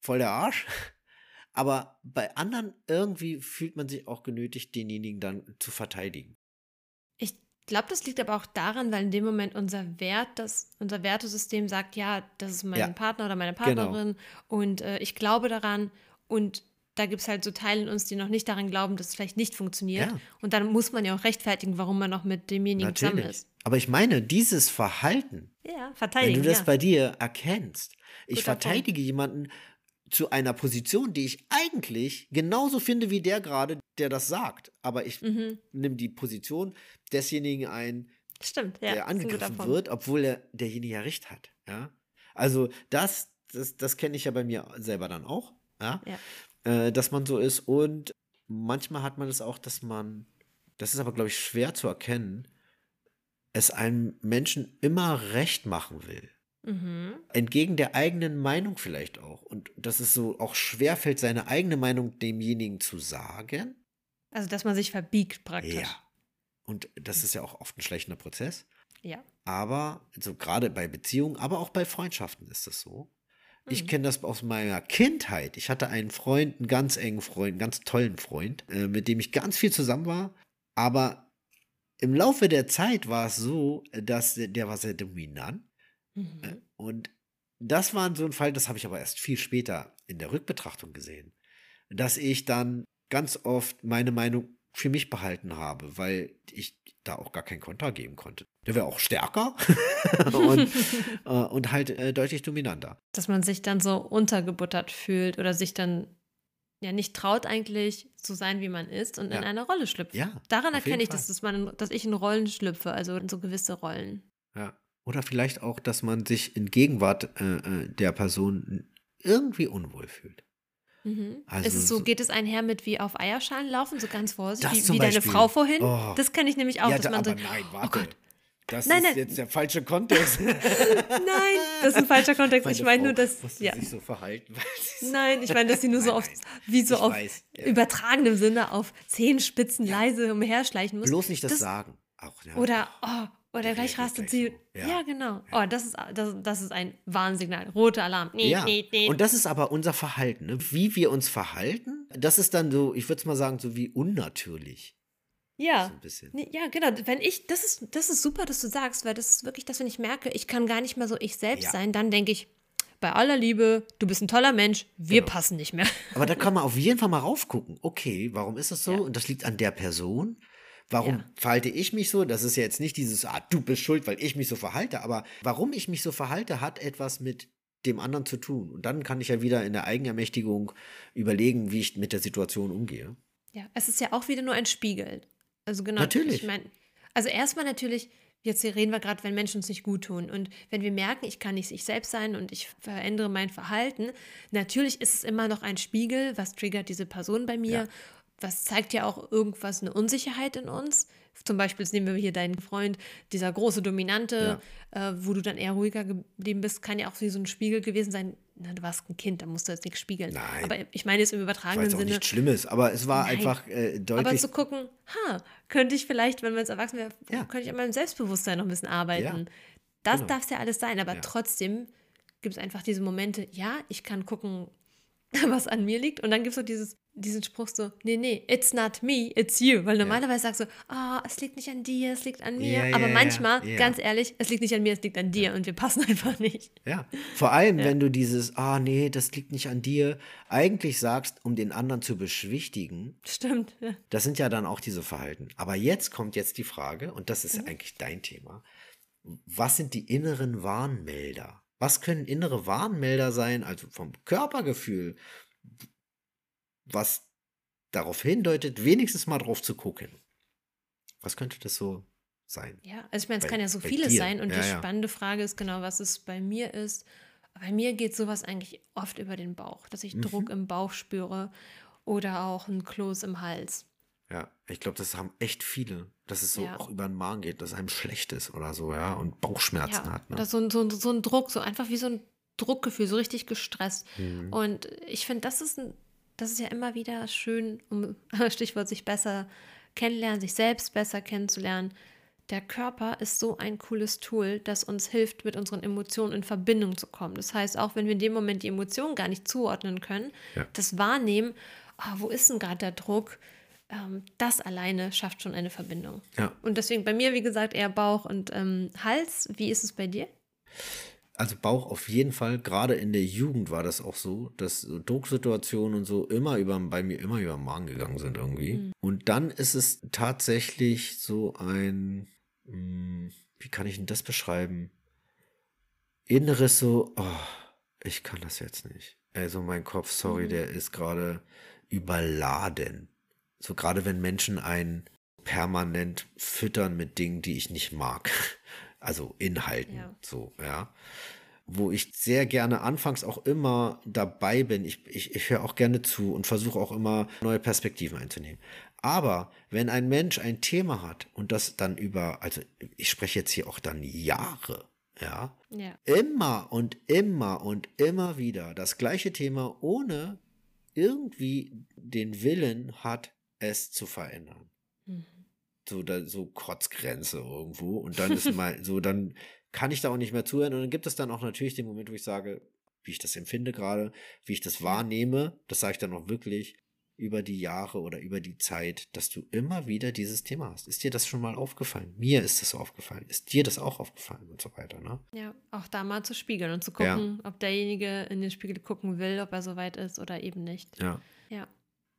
S1: voll der Arsch, aber bei anderen irgendwie fühlt man sich auch genötigt, denjenigen dann zu verteidigen.
S2: Ich glaube, das liegt aber auch daran, weil in dem Moment unser Wert, das, unser Wertesystem sagt, ja, das ist mein ja. Partner oder meine genau. Partnerin genau. und äh, ich glaube daran und da gibt es halt so Teile in uns, die noch nicht daran glauben, dass es vielleicht nicht funktioniert. Ja. Und dann muss man ja auch rechtfertigen, warum man noch mit demjenigen Natürlich. zusammen ist.
S1: Aber ich meine, dieses Verhalten,
S2: ja,
S1: wenn du das ja. bei dir erkennst, ich Guter verteidige Punkt. jemanden zu einer Position, die ich eigentlich genauso finde wie der gerade, der das sagt. Aber ich mhm. nehme die Position desjenigen ein,
S2: Stimmt, ja,
S1: der angegriffen wird, obwohl er, derjenige ja recht hat. Ja? Also das, das, das kenne ich ja bei mir selber dann auch. Ja? ja. Äh, dass man so ist. Und manchmal hat man es das auch, dass man, das ist aber, glaube ich, schwer zu erkennen, es einem Menschen immer recht machen will. Mhm. Entgegen der eigenen Meinung vielleicht auch. Und dass es so auch schwerfällt, seine eigene Meinung demjenigen zu sagen.
S2: Also, dass man sich verbiegt praktisch.
S1: Ja. Und das ist ja auch oft ein schlechter Prozess.
S2: Ja.
S1: Aber, so gerade bei Beziehungen, aber auch bei Freundschaften ist das so. Ich mhm. kenne das aus meiner Kindheit. Ich hatte einen Freund, einen ganz engen Freund, einen ganz tollen Freund, äh, mit dem ich ganz viel zusammen war. Aber im Laufe der Zeit war es so, dass der, der war sehr dominant. Mhm. Und das war so ein Fall, das habe ich aber erst viel später in der Rückbetrachtung gesehen, dass ich dann ganz oft meine Meinung für mich behalten habe, weil ich da auch gar kein Kontra geben konnte. Der wäre auch stärker und, äh, und halt äh, deutlich dominanter.
S2: Dass man sich dann so untergebuttert fühlt oder sich dann ja nicht traut eigentlich zu sein, wie man ist und ja. in eine Rolle schlüpft.
S1: Ja,
S2: Daran erkenne ich, dass, dass, man, dass ich in Rollen schlüpfe, also in so gewisse Rollen.
S1: Ja. Oder vielleicht auch, dass man sich in Gegenwart äh, äh der Person irgendwie unwohl fühlt.
S2: Mhm. Also ist es so, geht es einher mit wie auf Eierschalen laufen, so ganz vorsichtig, wie, wie deine Frau vorhin? Oh. Das kenne ich nämlich auch.
S1: Ja,
S2: dass
S1: da,
S2: man
S1: so, nein, oh warte. Oh das nein, ist nein. jetzt der falsche Kontext.
S2: nein, das ist ein falscher Kontext. Meine ich meine nur, dass.
S1: Ja. sich so verhalten.
S2: Nein, ich meine, dass sie nur so oft, wie so ich auf weiß, ja. übertragenem Sinne auf Zehenspitzen ja. leise umherschleichen muss.
S1: Bloß nicht das, das sagen. Auch,
S2: ja. Oder, oh, oder gleich rastet sie. Ja. ja. genau. Oh, das ist, das, das ist ein Warnsignal. Roter Alarm. Nee,
S1: ja.
S2: nee, nee.
S1: Und das ist aber unser Verhalten. Ne? Wie wir uns verhalten, das ist dann so, ich würde es mal sagen, so wie unnatürlich.
S2: Ja. So ja, genau. Wenn ich, das ist, das ist super, dass du sagst, weil das ist wirklich das, wenn ich merke, ich kann gar nicht mehr so ich selbst ja. sein, dann denke ich, bei aller Liebe, du bist ein toller Mensch, wir genau. passen nicht mehr.
S1: Aber da kann man auf jeden Fall mal raufgucken. Okay, warum ist das so? Ja. Und das liegt an der Person. Warum ja. verhalte ich mich so? Das ist ja jetzt nicht dieses, ah, du bist schuld, weil ich mich so verhalte, aber warum ich mich so verhalte, hat etwas mit dem anderen zu tun. Und dann kann ich ja wieder in der Eigenermächtigung überlegen, wie ich mit der Situation umgehe.
S2: Ja, es ist ja auch wieder nur ein Spiegel. Also genau.
S1: Natürlich.
S2: Ich meine, also erstmal natürlich, jetzt hier reden wir gerade, wenn Menschen uns nicht gut tun. Und wenn wir merken, ich kann nicht ich selbst sein und ich verändere mein Verhalten, natürlich ist es immer noch ein Spiegel, was triggert diese Person bei mir. Ja was zeigt ja auch irgendwas, eine Unsicherheit in uns. Zum Beispiel nehmen wir hier deinen Freund, dieser große Dominante, ja. äh, wo du dann eher ruhiger geblieben bist, kann ja auch wie so ein Spiegel gewesen sein. Na, du warst ein Kind, da musst du jetzt nichts spiegeln.
S1: Nein.
S2: Aber ich meine es im übertragenen Sinne.
S1: nichts Schlimmes, aber es war Nein. einfach äh, deutlich.
S2: Aber zu gucken, ha, könnte ich vielleicht, wenn man jetzt erwachsen wäre, ja. könnte ich an meinem Selbstbewusstsein noch ein bisschen arbeiten. Ja. Das genau. darf es ja alles sein, aber trotzdem gibt es einfach diese Momente, ja, ich kann gucken, was an mir liegt. Und dann gibt es so dieses, diesen Spruch so, nee, nee, it's not me, it's you. Weil normalerweise ja. sagst du, ah, oh, es liegt nicht an dir, es liegt an mir. Ja, Aber ja, manchmal, ganz ehrlich, es liegt nicht an mir, es liegt an dir und wir passen einfach nicht.
S1: Ja, vor allem, wenn du dieses, ah, oh, nee, das liegt nicht an dir, eigentlich sagst, um den anderen zu beschwichtigen.
S2: Stimmt.
S1: Das sind ja dann auch diese Verhalten. Aber jetzt kommt jetzt die Frage, und das ist mhm. eigentlich dein Thema, was sind die inneren Warnmelder? Was können innere Warnmelder sein, also vom Körpergefühl, was darauf hindeutet, wenigstens mal drauf zu gucken? Was könnte das so sein?
S2: Ja, also ich meine, es kann ja so vieles dir. sein und ja, die ja. spannende Frage ist genau, was es bei mir ist. Bei mir geht sowas eigentlich oft über den Bauch, dass ich mhm. Druck im Bauch spüre oder auch ein Kloß im Hals.
S1: Ja, ich glaube, das haben echt viele, dass es so ja. auch über den Magen geht, dass einem schlecht ist oder so, ja, und Bauchschmerzen hat.
S2: Ne? Oder so, so, so ein Druck, so einfach wie so ein Druckgefühl, so richtig gestresst. Mhm. Und ich finde, das ist ein, das ist ja immer wieder schön, um Stichwort sich besser kennenlernen, sich selbst besser kennenzulernen. Der Körper ist so ein cooles Tool, das uns hilft, mit unseren Emotionen in Verbindung zu kommen. Das heißt, auch wenn wir in dem Moment die Emotionen gar nicht zuordnen können, ja. das Wahrnehmen, oh, wo ist denn gerade der Druck? ähm, das alleine schafft schon eine Verbindung. Ja. Und deswegen bei mir, wie gesagt, eher Bauch und ähm, Hals. Wie ist es bei dir?
S1: Also Bauch auf jeden Fall, gerade in der Jugend war das auch so, dass Drucksituationen und so immer über, bei mir immer über den Magen gegangen sind irgendwie. Mhm. Und dann ist es tatsächlich so ein, mh, hm, wie kann ich denn das beschreiben? Inneres so, oh, ich kann das jetzt nicht. Also mein Kopf, sorry, mhm. der ist gerade überladen. So gerade wenn Menschen einen permanent füttern mit Dingen, die ich nicht mag. Also Inhalten, ja. so, ja. Wo ich sehr gerne anfangs auch immer dabei bin. Ich, ich, ich höre auch gerne zu und versuche auch immer neue Perspektiven einzunehmen. Aber wenn ein Mensch ein Thema hat und das dann über, also ich spreche jetzt hier auch dann Jahre, ja, ja. immer und immer und immer wieder das gleiche Thema, ohne irgendwie den Willen hat, es zu verändern. So, da, so Kotzgrenze irgendwo. Und dann ist mal so, dann kann ich da auch nicht mehr zuhören. Und dann gibt es dann auch natürlich den Moment, wo ich sage, wie ich das empfinde gerade, wie ich das wahrnehme. Das sage ich dann auch wirklich über die Jahre oder über die Zeit, dass du immer wieder dieses Thema hast. Ist dir das schon mal aufgefallen? Mir ist das aufgefallen. Ist dir das auch aufgefallen und so weiter, ne?
S2: Ja, auch da mal zu spiegeln und zu gucken, ja. ob derjenige in den Spiegel gucken will, ob er soweit ist oder eben nicht.
S1: Ja. Ja.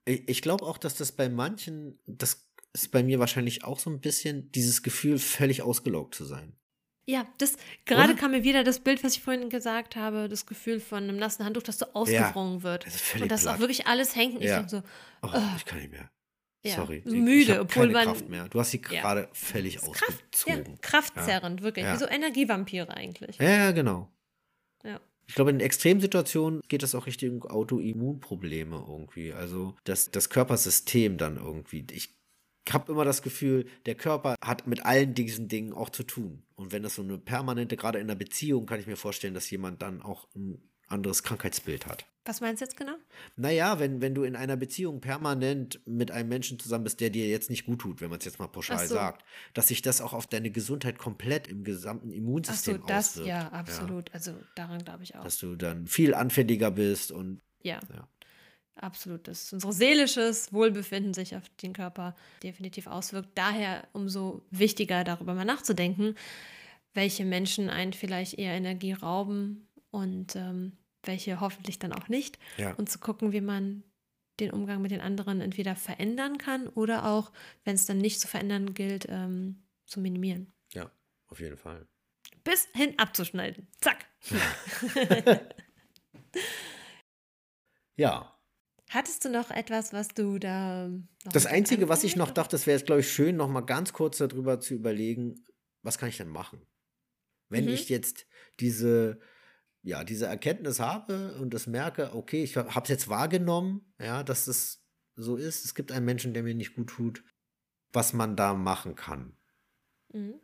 S1: Ich glaube auch, dass das bei manchen, das ist bei mir wahrscheinlich auch so ein bisschen dieses Gefühl, völlig ausgelaugt zu sein.
S2: Ja, das gerade kam mir wieder das Bild, was ich vorhin gesagt habe, das Gefühl von einem nassen Handtuch, das so ausgewrungen ja, wird. Das und dass auch wirklich alles hängt. Ja. Ich so,
S1: oh, oh, ich kann nicht mehr. Ja, Sorry.
S2: So müde,
S1: ich
S2: obwohl keine man.
S1: Kraft mehr. Du hast sie gerade völlig ausgezogen. Kraft, ja,
S2: kraftzerrend, wirklich. Wie so Energievampire eigentlich.
S1: Ja, genau. Ja. Ich glaube, in Extremsituationen geht das auch Richtung Autoimmunprobleme irgendwie. Also das, das Körpersystem dann irgendwie. Ich habe immer das Gefühl, der Körper hat mit allen diesen Dingen auch zu tun. Und wenn das so eine permanente, gerade in einer Beziehung, kann ich mir vorstellen, dass jemand dann auch ein anderes Krankheitsbild hat.
S2: Was meinst du jetzt genau?
S1: Naja, wenn, wenn du in einer Beziehung permanent mit einem Menschen zusammen bist, der dir jetzt nicht gut tut, wenn man es jetzt mal pauschal so. sagt, dass sich das auch auf deine Gesundheit komplett im gesamten Immunsystem Ach so, das, auswirkt.
S2: Ja, absolut. Ja. Also daran glaube ich auch.
S1: Dass du dann viel anfälliger bist und
S2: ja. ja. Absolut, dass unser seelisches Wohlbefinden sich auf den Körper definitiv auswirkt. Daher umso wichtiger, darüber mal nachzudenken, welche Menschen einen vielleicht eher Energie rauben und ähm, welche hoffentlich dann auch nicht. Ja. Und zu gucken, wie man den Umgang mit den anderen entweder verändern kann oder auch, wenn es dann nicht zu verändern gilt, ähm, zu minimieren.
S1: Ja, auf jeden Fall.
S2: Bis hin abzuschneiden. Zack.
S1: ja.
S2: Hattest du noch etwas, was du da.
S1: das Einzige, was ich noch dachte, das wäre jetzt, glaube ich, schön, noch mal ganz kurz darüber zu überlegen, was kann ich denn machen? Wenn mhm. ich jetzt diese ja, diese Erkenntnis habe und das merke, okay, ich habe es jetzt wahrgenommen, ja, dass es so ist. Es gibt einen Menschen, der mir nicht gut tut, was man da machen kann.
S2: Mhm.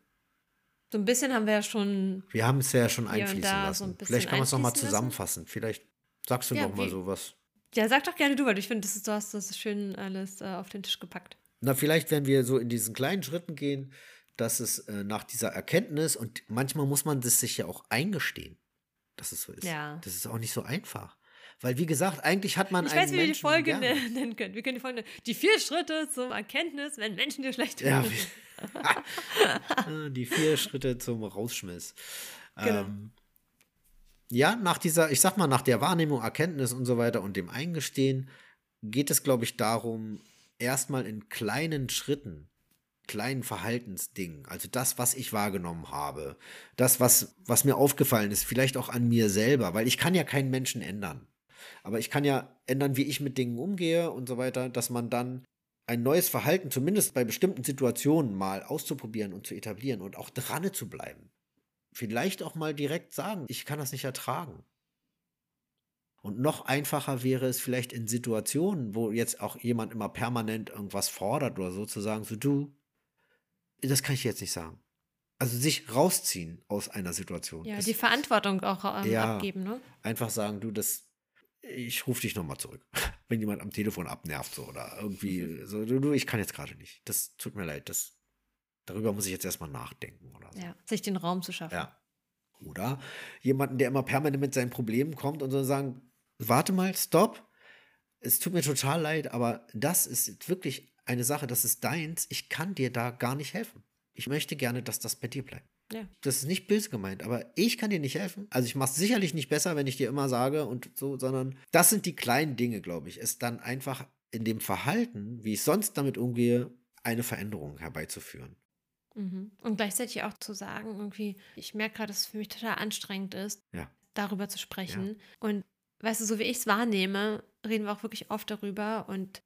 S2: So ein bisschen haben wir ja schon.
S1: Wir haben es ja schon einfließen lassen. So Vielleicht kann man es nochmal zusammenfassen. Lassen. Vielleicht sagst du ja, noch mal sowas.
S2: Ja, sag doch gerne du, weil ich finde, du hast das schön alles äh, auf den Tisch gepackt.
S1: Na, vielleicht, wenn wir so in diesen kleinen Schritten gehen, dass es äh, nach dieser Erkenntnis und manchmal muss man das sich ja auch eingestehen dass es so ist. Ja. Das ist auch nicht so einfach. Weil, wie gesagt, eigentlich hat man
S2: ich weiß, wie wir die Folge nennen können. Wir können die Folge Die vier Schritte zum Erkenntnis, wenn Menschen dir schlecht
S1: ja, Die vier Schritte zum Rausschmiss. Genau. Ähm, ja, nach dieser, ich sag mal, nach der Wahrnehmung, Erkenntnis und so weiter und dem Eingestehen geht es, glaube ich, darum, erstmal in kleinen Schritten kleinen Verhaltensdingen, also das, was ich wahrgenommen habe, das, was, was mir aufgefallen ist, vielleicht auch an mir selber, weil ich kann ja keinen Menschen ändern. Aber ich kann ja ändern, wie ich mit Dingen umgehe und so weiter, dass man dann ein neues Verhalten, zumindest bei bestimmten Situationen mal auszuprobieren und zu etablieren und auch dran zu bleiben. Vielleicht auch mal direkt sagen, ich kann das nicht ertragen. Und noch einfacher wäre es vielleicht in Situationen, wo jetzt auch jemand immer permanent irgendwas fordert oder so, zu sagen, so du, das kann ich jetzt nicht sagen. Also sich rausziehen aus einer Situation.
S2: Ja, die Verantwortung auch ähm, ja, abgeben, ne?
S1: Einfach sagen, du, das, ich rufe dich nochmal zurück. Wenn jemand am Telefon abnervt so oder irgendwie mhm. so, du, ich kann jetzt gerade nicht. Das tut mir leid, das, darüber muss ich jetzt erstmal nachdenken oder so.
S2: Ja, sich den Raum zu schaffen.
S1: Ja. Oder jemanden, der immer permanent mit seinen Problemen kommt und so sagen, warte mal, stopp. Es tut mir total leid, aber das ist wirklich eine Sache, das ist deins. Ich kann dir da gar nicht helfen. Ich möchte gerne, dass das bei dir bleibt. Ja. Das ist nicht böse gemeint, aber ich kann dir nicht helfen. Also ich mache es sicherlich nicht besser, wenn ich dir immer sage und so, sondern das sind die kleinen Dinge, glaube ich. Es dann einfach in dem Verhalten, wie ich sonst damit umgehe, eine Veränderung herbeizuführen.
S2: Mhm. Und gleichzeitig auch zu sagen, irgendwie, ich merke gerade, dass es für mich total anstrengend ist,
S1: ja.
S2: darüber zu sprechen. Ja. Und weißt du, so wie ich es wahrnehme, reden wir auch wirklich oft darüber und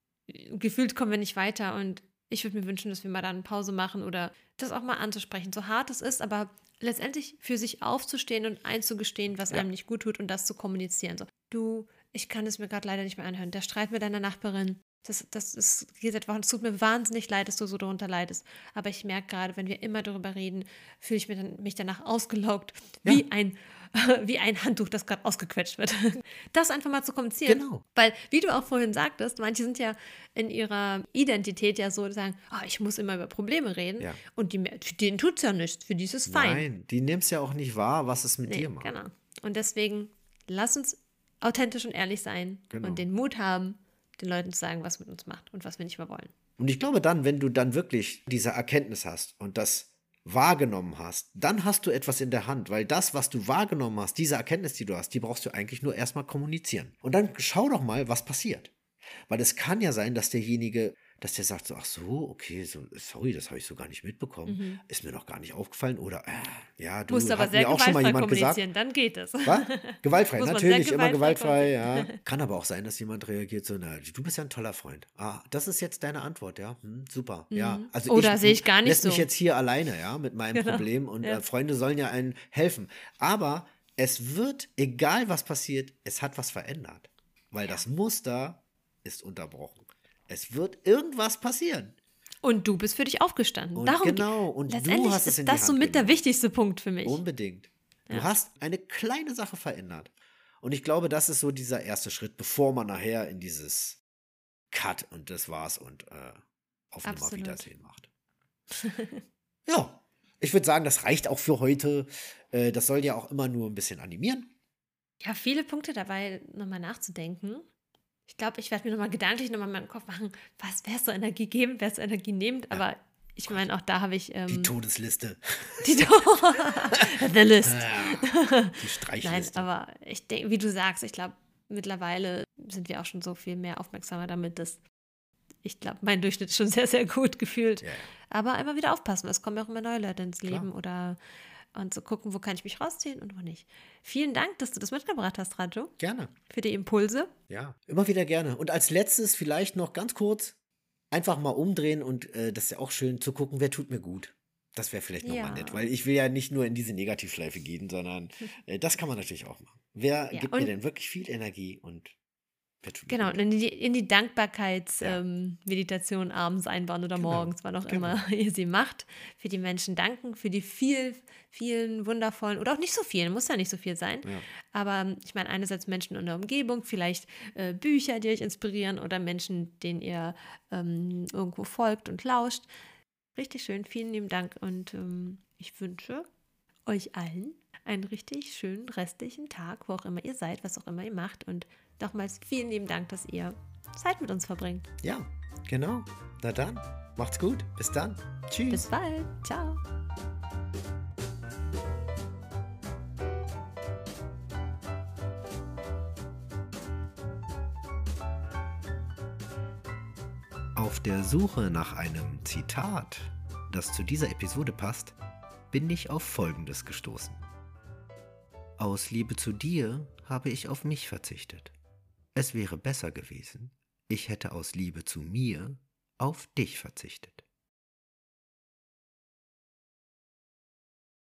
S2: gefühlt kommen wir nicht weiter und ich würde mir wünschen, dass wir mal da eine Pause machen oder das auch mal anzusprechen, so hart es ist, aber letztendlich für sich aufzustehen und einzugestehen, was ja. einem nicht gut tut und das zu kommunizieren. So, du, ich kann es mir gerade leider nicht mehr anhören. Der Streit mit deiner Nachbarin, das, das ist, geht seit Wochen, es tut mir wahnsinnig leid, dass du so darunter leidest. Aber ich merke gerade, wenn wir immer darüber reden, fühle ich mich, dann, mich danach ausgelaugt, ja. wie ein wie ein Handtuch, das gerade ausgequetscht wird. Das einfach mal zu kommunizieren.
S1: Genau.
S2: Weil, wie du auch vorhin sagtest, manche sind ja in ihrer Identität ja so, die sagen, oh, ich muss immer über Probleme reden. Ja. Und die, denen tut es ja nichts, für die ist es fein. Nein,
S1: die nimmst ja auch nicht wahr, was es mit nee, dir macht.
S2: Genau. Und deswegen, lass uns authentisch und ehrlich sein genau. und den Mut haben, den Leuten zu sagen, was mit uns macht und was wir nicht mehr wollen.
S1: Und ich glaube dann, wenn du dann wirklich diese Erkenntnis hast und das wahrgenommen hast, dann hast du etwas in der Hand, weil das, was du wahrgenommen hast, diese Erkenntnis, die du hast, die brauchst du eigentlich nur erstmal kommunizieren. Und dann schau doch mal, was passiert. Weil es kann ja sein, dass derjenige dass der sagt so, ach so, okay, so, sorry, das habe ich so gar nicht mitbekommen. Mhm. Ist mir noch gar nicht aufgefallen. Oder, äh, ja, du
S2: Musst aber sehr auch schon mal jemand gesagt. Dann geht es.
S1: Was? Gewaltfrei, natürlich, immer gewaltfrei, ja. Kann aber auch sein, dass jemand reagiert so, na, du bist ja ein toller Freund. Ah, das ist jetzt deine Antwort, ja, hm, super, mhm. ja.
S2: Also Oder sehe ich gar nicht
S1: lässt
S2: so.
S1: mich jetzt hier alleine, ja, mit meinem genau. Problem und ja. äh, Freunde sollen ja einen helfen. Aber es wird, egal was passiert, es hat was verändert. Weil ja. das Muster ist unterbrochen. Es wird irgendwas passieren.
S2: Und du bist für dich aufgestanden.
S1: Und
S2: Darum
S1: genau, und du hast es in
S2: ist das somit der wichtigste Punkt für mich.
S1: Unbedingt. Du ja. hast eine kleine Sache verändert. Und ich glaube, das ist so dieser erste Schritt, bevor man nachher in dieses Cut und das war's und äh, auf Nummer Wiedersehen macht. ja, ich würde sagen, das reicht auch für heute. Äh, das soll ja auch immer nur ein bisschen animieren.
S2: Ja, viele Punkte dabei, nochmal nachzudenken. Ich glaube, ich werde mir nochmal gedanklich nochmal in meinem Kopf machen, was wäre so energiegebend, wäre so energienehmend, ja. aber ich meine, auch da habe ich. Ähm,
S1: die Todesliste.
S2: Die to The List.
S1: Ja, die Streichliste.
S2: Nein, aber ich denke, wie du sagst, ich glaube, mittlerweile sind wir auch schon so viel mehr aufmerksamer damit, dass ich glaube, mein Durchschnitt ist schon sehr, sehr gut gefühlt. Yeah. Aber immer wieder aufpassen, es kommen ja auch immer neue Leute ins Leben Klar. oder und zu gucken, wo kann ich mich rausziehen und wo nicht. Vielen Dank, dass du das mitgebracht hast, Rajo.
S1: Gerne.
S2: Für die Impulse.
S1: Ja, immer wieder gerne. Und als letztes vielleicht noch ganz kurz einfach mal umdrehen und äh, das ist ja auch schön zu gucken, wer tut mir gut. Das wäre vielleicht nochmal ja. nett, weil ich will ja nicht nur in diese Negativschleife gehen, sondern äh, das kann man natürlich auch machen. Wer ja, gibt mir denn wirklich viel Energie und
S2: Genau, in die, in die Dankbarkeitsmeditation ja. ähm, abends einbauen oder genau. morgens, wann auch genau. immer ihr sie macht. Für die Menschen danken, für die viel, vielen wundervollen oder auch nicht so vielen, muss ja nicht so viel sein. Ja. Aber ich meine, einerseits Menschen in der Umgebung, vielleicht äh, Bücher, die euch inspirieren oder Menschen, denen ihr ähm, irgendwo folgt und lauscht. Richtig schön, vielen lieben Dank und ähm, ich wünsche euch allen einen richtig schönen restlichen Tag, wo auch immer ihr seid, was auch immer ihr macht und Nochmals vielen lieben Dank, dass ihr Zeit mit uns verbringt.
S1: Ja, genau. Na dann, macht's gut. Bis dann. Tschüss.
S2: Bis bald. Ciao.
S1: Auf der Suche nach einem Zitat, das zu dieser Episode passt, bin ich auf Folgendes gestoßen. Aus Liebe zu dir habe ich auf mich verzichtet. Es wäre besser gewesen, ich hätte aus Liebe zu mir auf dich verzichtet.